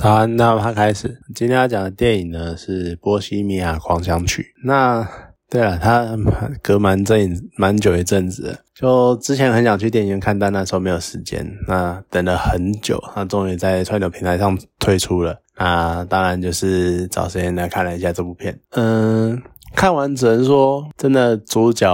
好，那他开始。今天要讲的电影呢是《波西米亚狂想曲》。那对了，他隔蛮阵蛮久一阵子，就之前很想去电影院看，但那时候没有时间。那等了很久，他终于在串流平台上推出了。那当然就是找时间来看了一下这部片。嗯。看完只能说，真的主角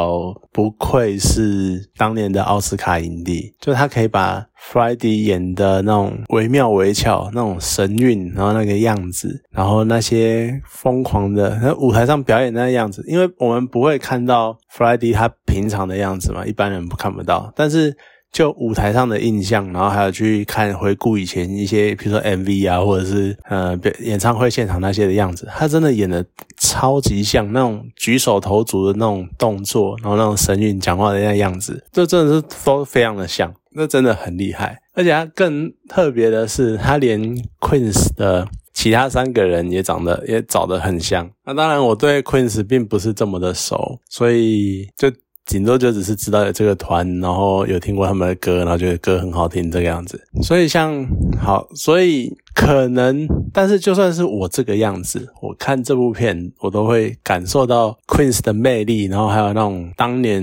不愧是当年的奥斯卡影帝，就他可以把 Friday 演的那种惟妙惟肖、那种神韵，然后那个样子，然后那些疯狂的那舞台上表演那样子，因为我们不会看到 Friday 他平常的样子嘛，一般人不看不到，但是。就舞台上的印象，然后还有去看回顾以前一些，比如说 MV 啊，或者是呃演唱会现场那些的样子，他真的演的超级像那种举手投足的那种动作，然后那种神韵讲话的那样子，这真的是都非常的像，那真的很厉害。而且他更特别的是，他连 Queen 的其他三个人也长得也找得很像。那当然，我对 Queen 并不是这么的熟，所以就。顶多就只是知道有这个团，然后有听过他们的歌，然后觉得歌很好听这个样子。所以像好，所以可能，但是就算是我这个样子，我看这部片，我都会感受到 Queen's 的魅力，然后还有那种当年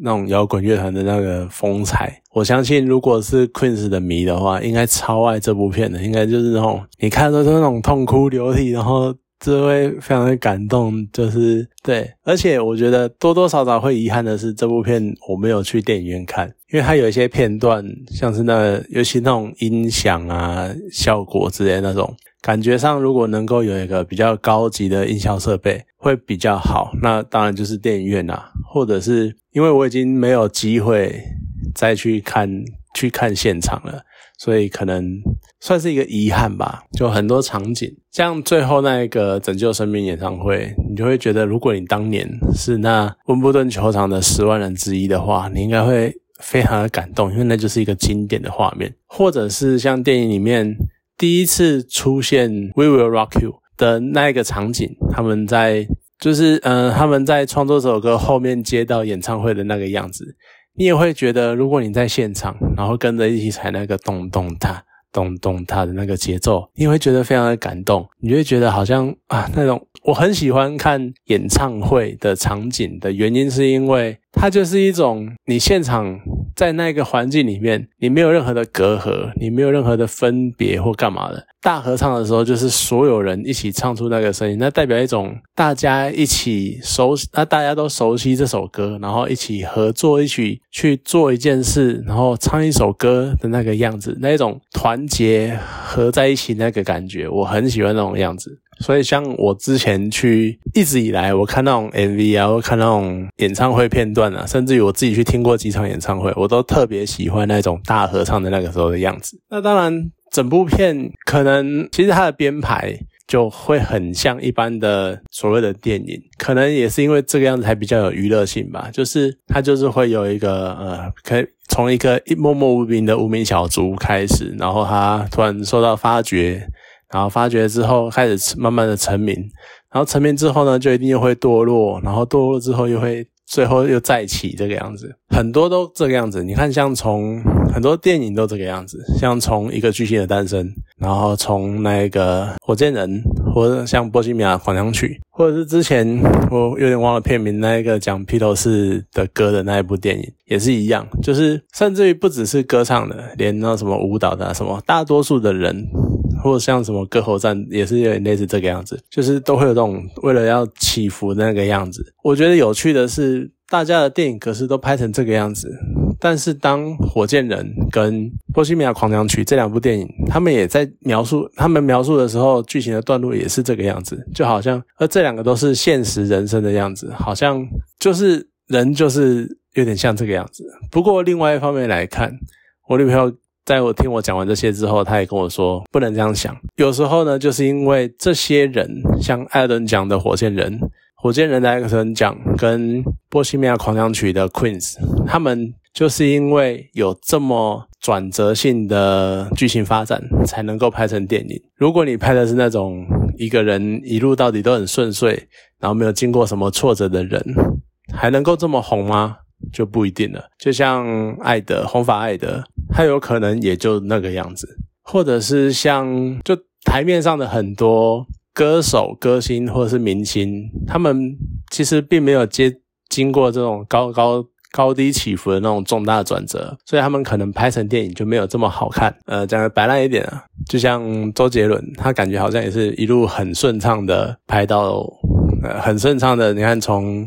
那种摇滚乐团的那个风采。我相信，如果是 Queen's 的迷的话，应该超爱这部片的，应该就是那种你看都是那种痛哭流涕，然后。这会非常的感动，就是对，而且我觉得多多少少会遗憾的是，这部片我没有去电影院看，因为它有一些片段，像是那尤其那种音响啊、效果之类那种，感觉上如果能够有一个比较高级的音效设备会比较好。那当然就是电影院啊，或者是因为我已经没有机会再去看去看现场了。所以可能算是一个遗憾吧，就很多场景，像最后那一个拯救生命演唱会，你就会觉得，如果你当年是那温布顿球场的十万人之一的话，你应该会非常的感动，因为那就是一个经典的画面，或者是像电影里面第一次出现 We Will Rock You 的那一个场景，他们在就是嗯他们在创作这首歌后面接到演唱会的那个样子。你也会觉得，如果你在现场，然后跟着一起踩那个咚咚哒、咚咚哒的那个节奏，你会觉得非常的感动。你就会觉得好像啊，那种我很喜欢看演唱会的场景的原因，是因为它就是一种你现场。在那个环境里面，你没有任何的隔阂，你没有任何的分别或干嘛的。大合唱的时候，就是所有人一起唱出那个声音，那代表一种大家一起熟，那大家都熟悉这首歌，然后一起合作，一起去做一件事，然后唱一首歌的那个样子，那种团结合在一起那个感觉，我很喜欢那种样子。所以，像我之前去一直以来，我看那种 MV 啊，或看那种演唱会片段啊，甚至于我自己去听过几场演唱会，我都特别喜欢那种大合唱的那个时候的样子。那当然，整部片可能其实它的编排就会很像一般的所谓的电影，可能也是因为这个样子才比较有娱乐性吧。就是它就是会有一个呃，可以从一个默默无名的无名小卒开始，然后他突然受到发掘。然后发掘之后，开始慢慢的成名，然后成名之后呢，就一定又会堕落，然后堕落之后又会最后又再起这个样子，很多都这个样子。你看，像从很多电影都这个样子，像从一个巨星的诞生，然后从那个火箭人，或者像波西米亚狂想曲，或者是之前我有点忘了片名，那一个讲披头士的歌的那一部电影，也是一样，就是甚至于不只是歌唱的，连那什么舞蹈的什么，大多数的人。或者像什么割喉战也是有点类似这个样子，就是都会有这种为了要起伏的那个样子。我觉得有趣的是，大家的电影可是都拍成这个样子，但是当《火箭人》跟《波西米亚狂想曲》这两部电影，他们也在描述，他们描述的时候剧情的段落也是这个样子，就好像，而这两个都是现实人生的样子，好像就是人就是有点像这个样子。不过另外一方面来看，我女朋友。在我听我讲完这些之后，他也跟我说不能这样想。有时候呢，就是因为这些人，像艾伦讲的火箭人、火箭人的艾伦讲跟波西米亚狂想曲的 Queens，他们就是因为有这么转折性的剧情发展，才能够拍成电影。如果你拍的是那种一个人一路到底都很顺遂，然后没有经过什么挫折的人，还能够这么红吗？就不一定了。就像爱德红发爱德。他有可能也就那个样子，或者是像就台面上的很多歌手、歌星或者是明星，他们其实并没有接经过这种高高。高低起伏的那种重大转折，所以他们可能拍成电影就没有这么好看。呃，讲的白烂一点啊，就像周杰伦，他感觉好像也是一路很顺畅的拍到，呃，很顺畅的。你看，从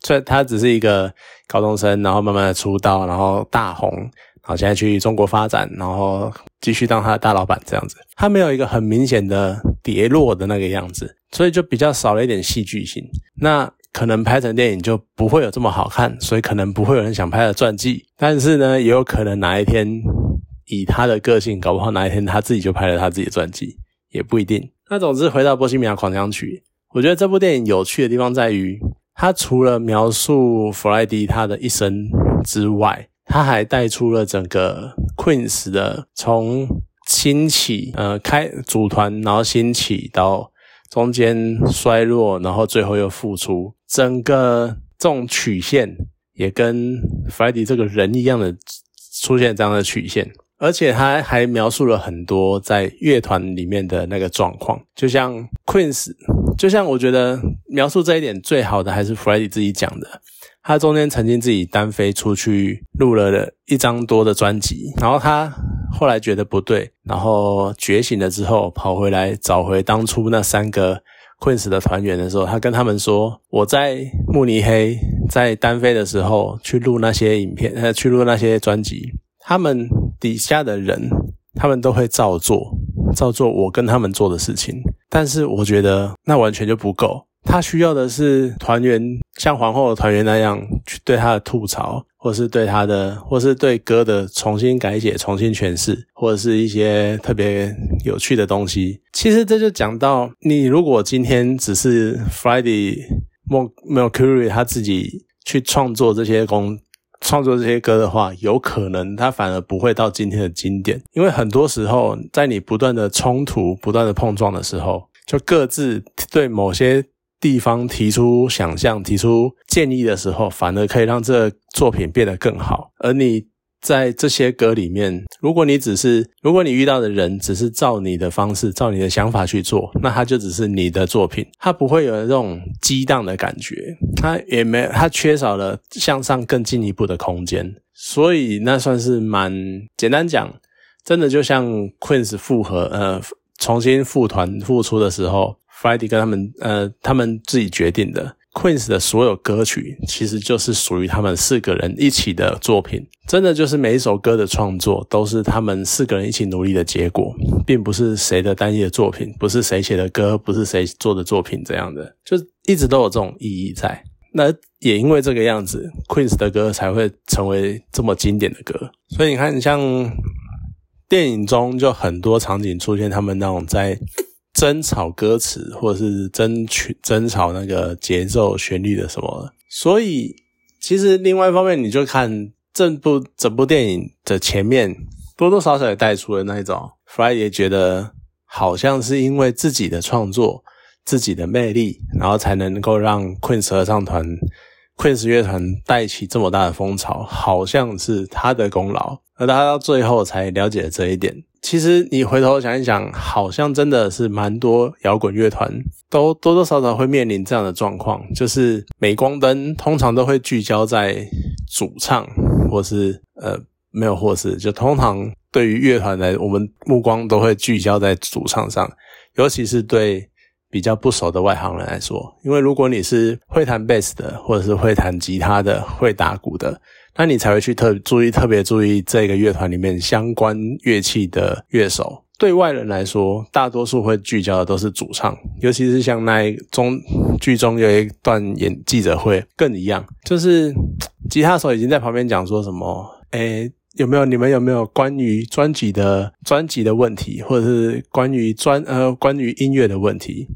这他只是一个高中生，然后慢慢的出道，然后大红，然后现在去中国发展，然后继续当他的大老板这样子。他没有一个很明显的跌落的那个样子，所以就比较少了一点戏剧性。那。可能拍成电影就不会有这么好看，所以可能不会有人想拍的传记。但是呢，也有可能哪一天以他的个性，搞不好哪一天他自己就拍了他自己的传记，也不一定。那总之回到《波西米亚狂想曲》，我觉得这部电影有趣的地方在于，他除了描述弗莱迪他的一生之外，他还带出了整个 Queens 的从兴起，呃，开组团，然后兴起到。中间衰落，然后最后又复出，整个这种曲线也跟弗莱迪这个人一样的出现这样的曲线，而且他还描述了很多在乐团里面的那个状况，就像 Queen's，就像我觉得描述这一点最好的还是弗莱迪自己讲的。他中间曾经自己单飞出去录了一张多的专辑，然后他后来觉得不对，然后觉醒了之后跑回来找回当初那三个 Queen 的团员的时候，他跟他们说：“我在慕尼黑在单飞的时候去录那些影片，呃，去录那些专辑，他们底下的人他们都会照做，照做我跟他们做的事情，但是我觉得那完全就不够。”他需要的是团员像皇后的团员那样去对他的吐槽，或是对他的，或是对歌的重新改写、重新诠释，或者是一些特别有趣的东西。其实这就讲到，你如果今天只是 Friday Mercury 他自己去创作这些工、创作这些歌的话，有可能它反而不会到今天的经典，因为很多时候在你不断的冲突、不断的碰撞的时候，就各自对某些。地方提出想象、提出建议的时候，反而可以让这作品变得更好。而你在这些歌里面，如果你只是，如果你遇到的人只是照你的方式、照你的想法去做，那它就只是你的作品，它不会有这种激荡的感觉，它也没，它缺少了向上更进一步的空间。所以那算是蛮简单讲，真的就像 Queen 复合，呃，重新复团复出的时候。Friday 跟他们，呃，他们自己决定的 Queen's 的所有歌曲，其实就是属于他们四个人一起的作品。真的就是每一首歌的创作，都是他们四个人一起努力的结果，并不是谁的单一的作品，不是谁写的歌，不是谁做的作品这样的，就一直都有这种意义在。那也因为这个样子，Queen's 的歌才会成为这么经典的歌。所以你看，像电影中就很多场景出现他们那种在。争吵歌词，或者是争取争吵那个节奏、旋律的什么，所以其实另外一方面，你就看这部整部电影的前面，多多少少也带出了那一种，Fry 也觉得好像是因为自己的创作、自己的魅力，然后才能够让 Queen 合唱团、Queen's 乐团带起这么大的风潮，好像是他的功劳，而他到最后才了解了这一点。其实你回头想一想，好像真的是蛮多摇滚乐团都多多少少会面临这样的状况，就是镁光灯通常都会聚焦在主唱，或是呃没有或是，就通常对于乐团来，我们目光都会聚焦在主唱上，尤其是对比较不熟的外行人来说，因为如果你是会弹贝斯的，或者是会弹吉他的，会打鼓的。那你才会去特注意特别注意这个乐团里面相关乐器的乐手。对外人来说，大多数会聚焦的都是主唱，尤其是像那一中剧中有一段演记者会更一样，就是 吉他手已经在旁边讲说什么，诶，有没有你们有没有关于专辑的专辑的问题，或者是关于专呃关于音乐的问题？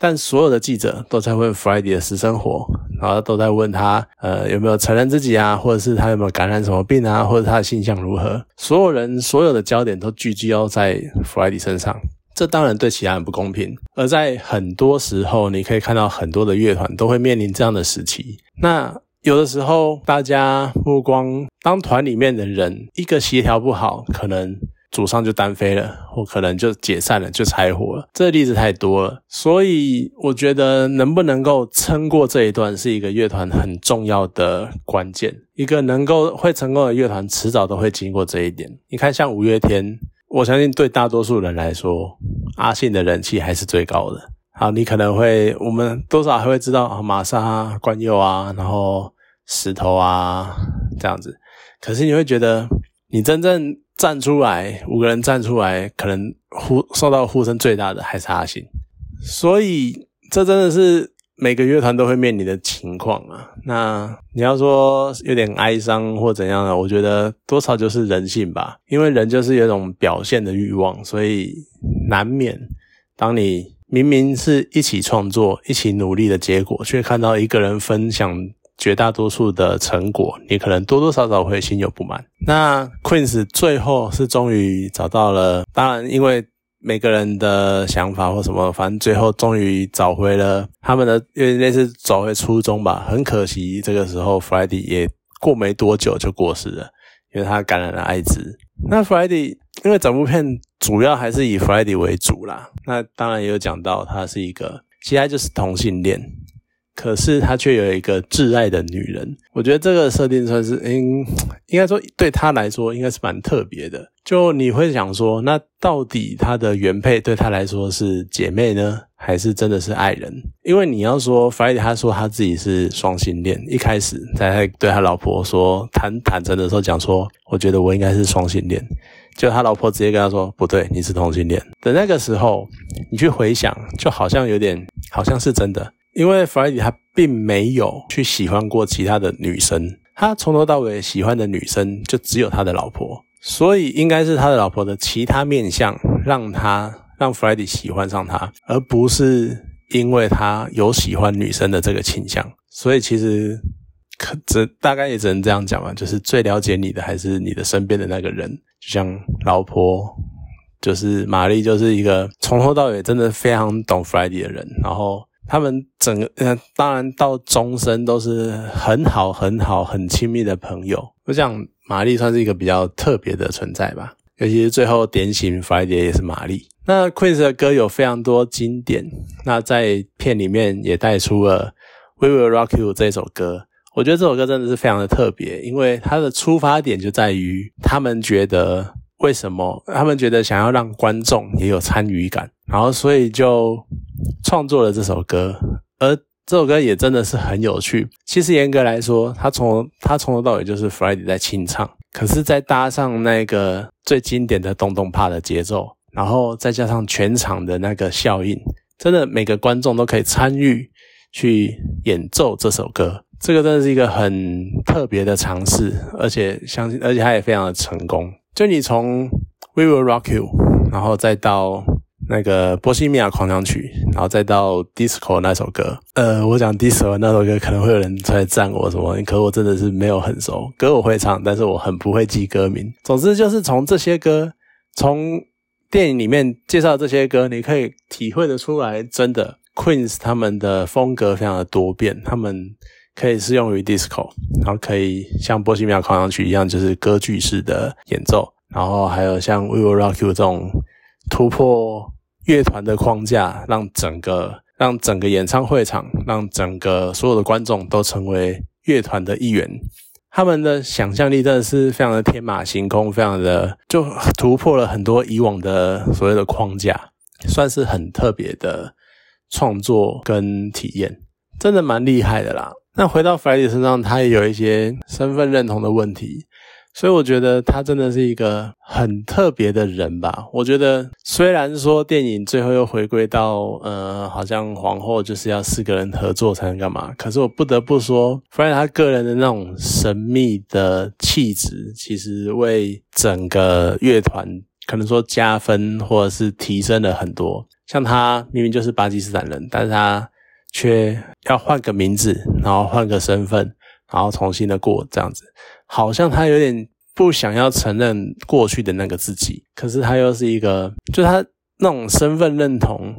但所有的记者都在问 Friday 的私生活，然后都在问他，呃，有没有承认自己啊，或者是他有没有感染什么病啊，或者他的性向如何？所有人所有的焦点都聚焦在 Friday 身上，这当然对其他人不公平。而在很多时候，你可以看到很多的乐团都会面临这样的时期。那有的时候，大家目光当团里面的人一个协调不好，可能主上就单飞了，或可能就解散了，就拆伙了。这例子太多了，所以我觉得能不能够撑过这一段，是一个乐团很重要的关键。一个能够会成功的乐团，迟早都会经过这一点。你看，像五月天，我相信对大多数人来说，阿信的人气还是最高的。好，你可能会，我们多少还会知道啊，玛莎、关佑啊，然后石头啊这样子。可是你会觉得，你真正站出来，五个人站出来，可能呼受到呼声最大的还是阿信。所以这真的是每个乐团都会面临的情况啊。那你要说有点哀伤或怎样的，我觉得多少就是人性吧，因为人就是有一种表现的欲望，所以难免当你。明明是一起创作、一起努力的结果，却看到一个人分享绝大多数的成果，你可能多多少少会心有不满。那 Queen 最后是终于找到了，当然因为每个人的想法或什么，反正最后终于找回了他们的，因为那是找回初衷吧。很可惜，这个时候 Friday 也过没多久就过世了，因为他感染了艾滋。那 Friday 因为整部片。主要还是以 Friday 为主啦，那当然也有讲到他是一个，其实就是同性恋，可是他却有一个挚爱的女人。我觉得这个设定算是，应应该说对他来说应该是蛮特别的。就你会想说，那到底他的原配对他来说是姐妹呢，还是真的是爱人？因为你要说 Friday 他说他自己是双性恋，一开始在对他老婆说坦坦诚的时候讲说，我觉得我应该是双性恋。就他老婆直接跟他说：“不对，你是同性恋。”的那个时候，你去回想，就好像有点好像是真的，因为 Friday 他并没有去喜欢过其他的女生，他从头到尾喜欢的女生就只有他的老婆，所以应该是他的老婆的其他面相让他让 Friday 喜欢上他，而不是因为他有喜欢女生的这个倾向。所以其实可只大概也只能这样讲吧，就是最了解你的还是你的身边的那个人。就像老婆，就是玛丽，就是一个从头到尾真的非常懂 Friday 的人。然后他们整个，呃，当然到终身都是很好、很好、很亲密的朋友。我想玛丽算是一个比较特别的存在吧。尤其是最后点醒 Friday 也是玛丽。那 Queen 的歌有非常多经典，那在片里面也带出了《We Will Rock You》这首歌。我觉得这首歌真的是非常的特别，因为它的出发点就在于他们觉得为什么他们觉得想要让观众也有参与感，然后所以就创作了这首歌。而这首歌也真的是很有趣。其实严格来说，它从它从头到尾就是 Friday 在清唱，可是再搭上那个最经典的咚咚帕的节奏，然后再加上全场的那个效应，真的每个观众都可以参与去演奏这首歌。这个真的是一个很特别的尝试，而且相信，而且它也非常的成功。就你从《We Will Rock You》，然后再到那个《波西米亚狂想曲》，然后再到《Disco》那首歌。呃，我讲《Disco》那首歌，可能会有人出来赞我什么，可我真的是没有很熟。歌我会唱，但是我很不会记歌名。总之就是从这些歌，从电影里面介绍这些歌，你可以体会得出来，真的 Queen 他们的风格非常的多变，他们。可以适用于 disco，然后可以像波西米亚狂想曲一样，就是歌剧式的演奏，然后还有像 We Will Rock You 这种突破乐团的框架，让整个让整个演唱会场，让整个所有的观众都成为乐团的一员。他们的想象力真的是非常的天马行空，非常的就突破了很多以往的所谓的框架，算是很特别的创作跟体验，真的蛮厉害的啦。那回到 Friday 身上，他也有一些身份认同的问题，所以我觉得他真的是一个很特别的人吧。我觉得虽然说电影最后又回归到，呃，好像皇后就是要四个人合作才能干嘛，可是我不得不说，Friday 他个人的那种神秘的气质，其实为整个乐团可能说加分或者是提升了很多。像他明明就是巴基斯坦人，但是他。却要换个名字，然后换个身份，然后重新的过这样子，好像他有点不想要承认过去的那个自己，可是他又是一个，就他那种身份认同，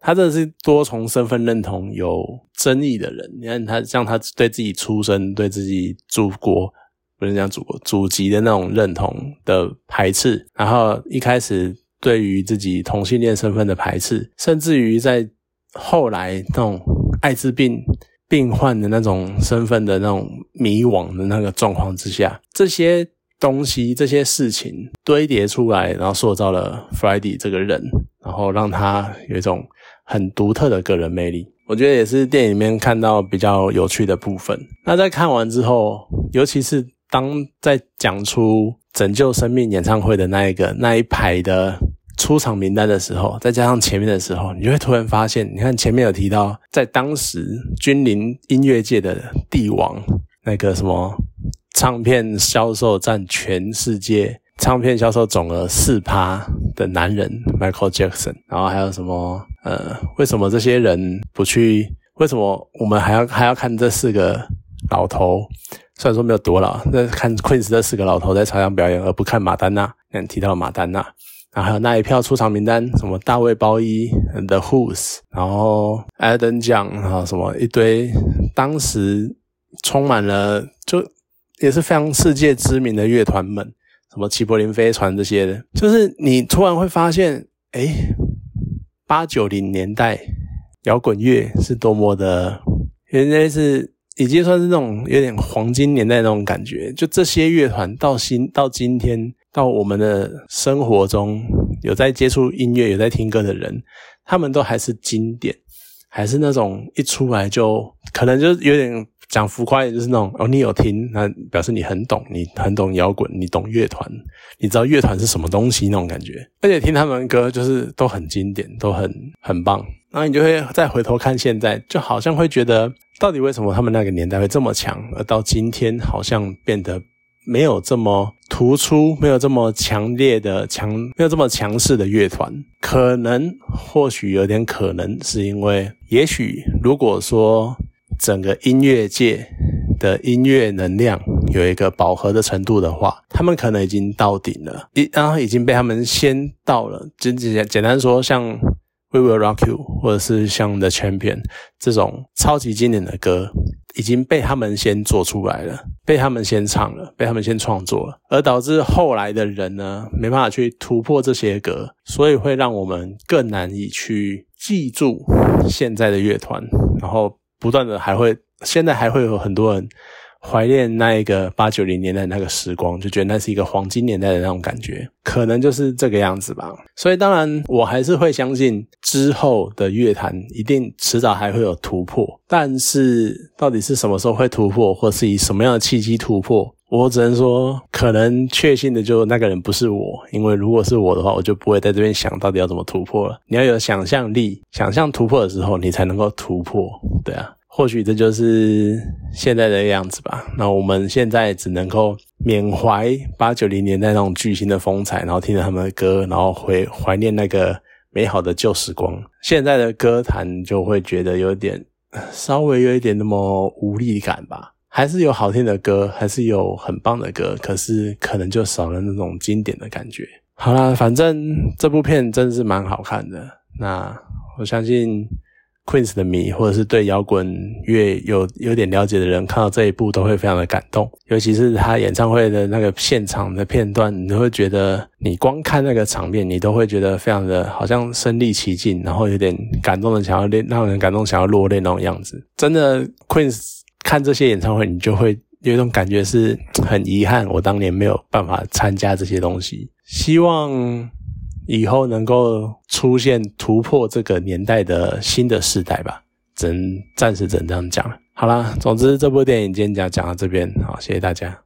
他真的是多重身份认同有争议的人。你看他像他对自己出生、对自己祖国不能讲祖国祖籍的那种认同的排斥，然后一开始对于自己同性恋身份的排斥，甚至于在后来那种艾滋病病患的那种身份的那种迷惘的那个状况之下，这些东西、这些事情堆叠出来，然后塑造了 Friday 这个人，然后让他有一种很独特的个人魅力。我觉得也是电影里面看到比较有趣的部分。那在看完之后，尤其是当在讲出拯救生命演唱会的那一个那一排的出场名单的时候，再加上前面的时候，你就会突然发现，你看前面有提到，在当时君临音乐界的帝王，那个什么唱片销售占全世界唱片销售总额四趴的男人 Michael Jackson，然后还有什么？呃，为什么这些人不去？为什么我们还要还要看这四个老头？虽然说没有多老，那看 Queen 这四个老头在台上表演，而不看马丹娜。嗯，提到马丹娜，然后还有那一票出场名单，什么大卫鲍伊、The Who's，然后 Adam 酱，然后什么一堆，当时充满了就也是非常世界知名的乐团们，什么齐柏林飞船这些的，就是你突然会发现，哎。八九零年代摇滚乐是多么的，原来是已经算是那种有点黄金年代那种感觉。就这些乐团到今到今天到我们的生活中，有在接触音乐、有在听歌的人，他们都还是经典，还是那种一出来就可能就有点。讲浮夸一点，就是那种哦，你有听，那表示你很懂，你很懂摇滚，你懂乐团，你知道乐团是什么东西那种感觉。而且听他们歌就是都很经典，都很很棒。然后你就会再回头看现在，就好像会觉得，到底为什么他们那个年代会这么强，而到今天好像变得没有这么突出，没有这么强烈的强，没有这么强势的乐团。可能或许有点可能是因为，也许如果说。整个音乐界的音乐能量有一个饱和的程度的话，他们可能已经到顶了，一然后已经被他们先到了。简简简单说，像《We Will Rock You》或者是像《The Champion》这种超级经典的歌，已经被他们先做出来了，被他们先唱了，被他们先创作了，而导致后来的人呢，没办法去突破这些歌，所以会让我们更难以去记住现在的乐团，然后。不断的还会，现在还会有很多人怀念那一个八九零年代那个时光，就觉得那是一个黄金年代的那种感觉，可能就是这个样子吧。所以当然，我还是会相信之后的乐坛一定迟早还会有突破，但是到底是什么时候会突破，或是以什么样的契机突破，我只能说，可能确信的就那个人不是我，因为如果是我的话，我就不会在这边想到底要怎么突破了。你要有想象力，想象突破的时候，你才能够突破。对啊，或许这就是现在的样子吧。那我们现在只能够缅怀八九零年代那种巨星的风采，然后听着他们的歌，然后回怀念那个美好的旧时光。现在的歌坛就会觉得有点稍微有一点那么无力感吧。还是有好听的歌，还是有很棒的歌，可是可能就少了那种经典的感觉。好啦，反正这部片真的是蛮好看的。那我相信。Queen's 的迷，或者是对摇滚乐有有点了解的人，看到这一部都会非常的感动。尤其是他演唱会的那个现场的片段，你都会觉得你光看那个场面，你都会觉得非常的好像身临其境，然后有点感动的想要让人感动想要落泪那种样子。真的，Queen 看这些演唱会，你就会有一种感觉是很遗憾，我当年没有办法参加这些东西。希望。以后能够出现突破这个年代的新的时代吧，只能暂时只能这样讲了。好啦，总之这部电影今天讲讲到这边，好，谢谢大家。